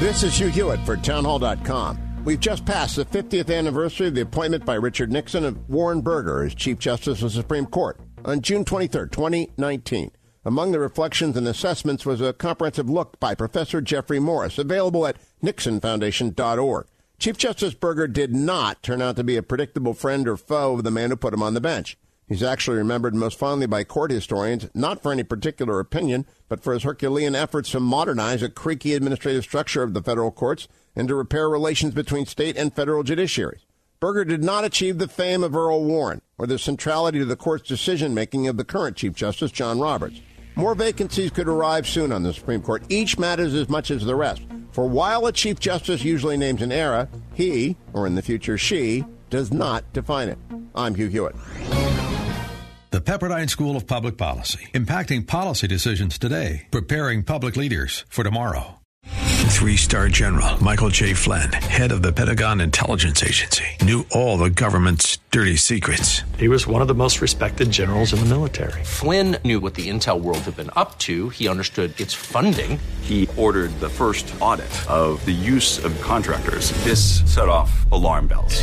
This is Hugh Hewitt for townhall.com. We've just passed the 50th anniversary of the appointment by Richard Nixon of Warren Burger as Chief Justice of the Supreme Court on June 23, 2019. Among the reflections and assessments was a comprehensive look by Professor Jeffrey Morris, available at nixonfoundation.org. Chief Justice Burger did not turn out to be a predictable friend or foe of the man who put him on the bench. He's actually remembered most fondly by court historians, not for any particular opinion, but for his Herculean efforts to modernize a creaky administrative structure of the federal courts and to repair relations between state and federal judiciaries. Burger did not achieve the fame of Earl Warren or the centrality to the court's decision making of the current Chief Justice, John Roberts. More vacancies could arrive soon on the Supreme Court. Each matters as much as the rest. For while a Chief Justice usually names an era, he, or in the future she, does not define it. I'm Hugh Hewitt. The Pepperdine School of Public Policy, impacting policy decisions today, preparing public leaders for tomorrow. Three star general Michael J. Flynn, head of the Pentagon Intelligence Agency, knew all the government's dirty secrets. He was one of the most respected generals in the military. Flynn knew what the intel world had been up to. He understood its funding. He ordered the first audit of the use of contractors. This set off alarm bells.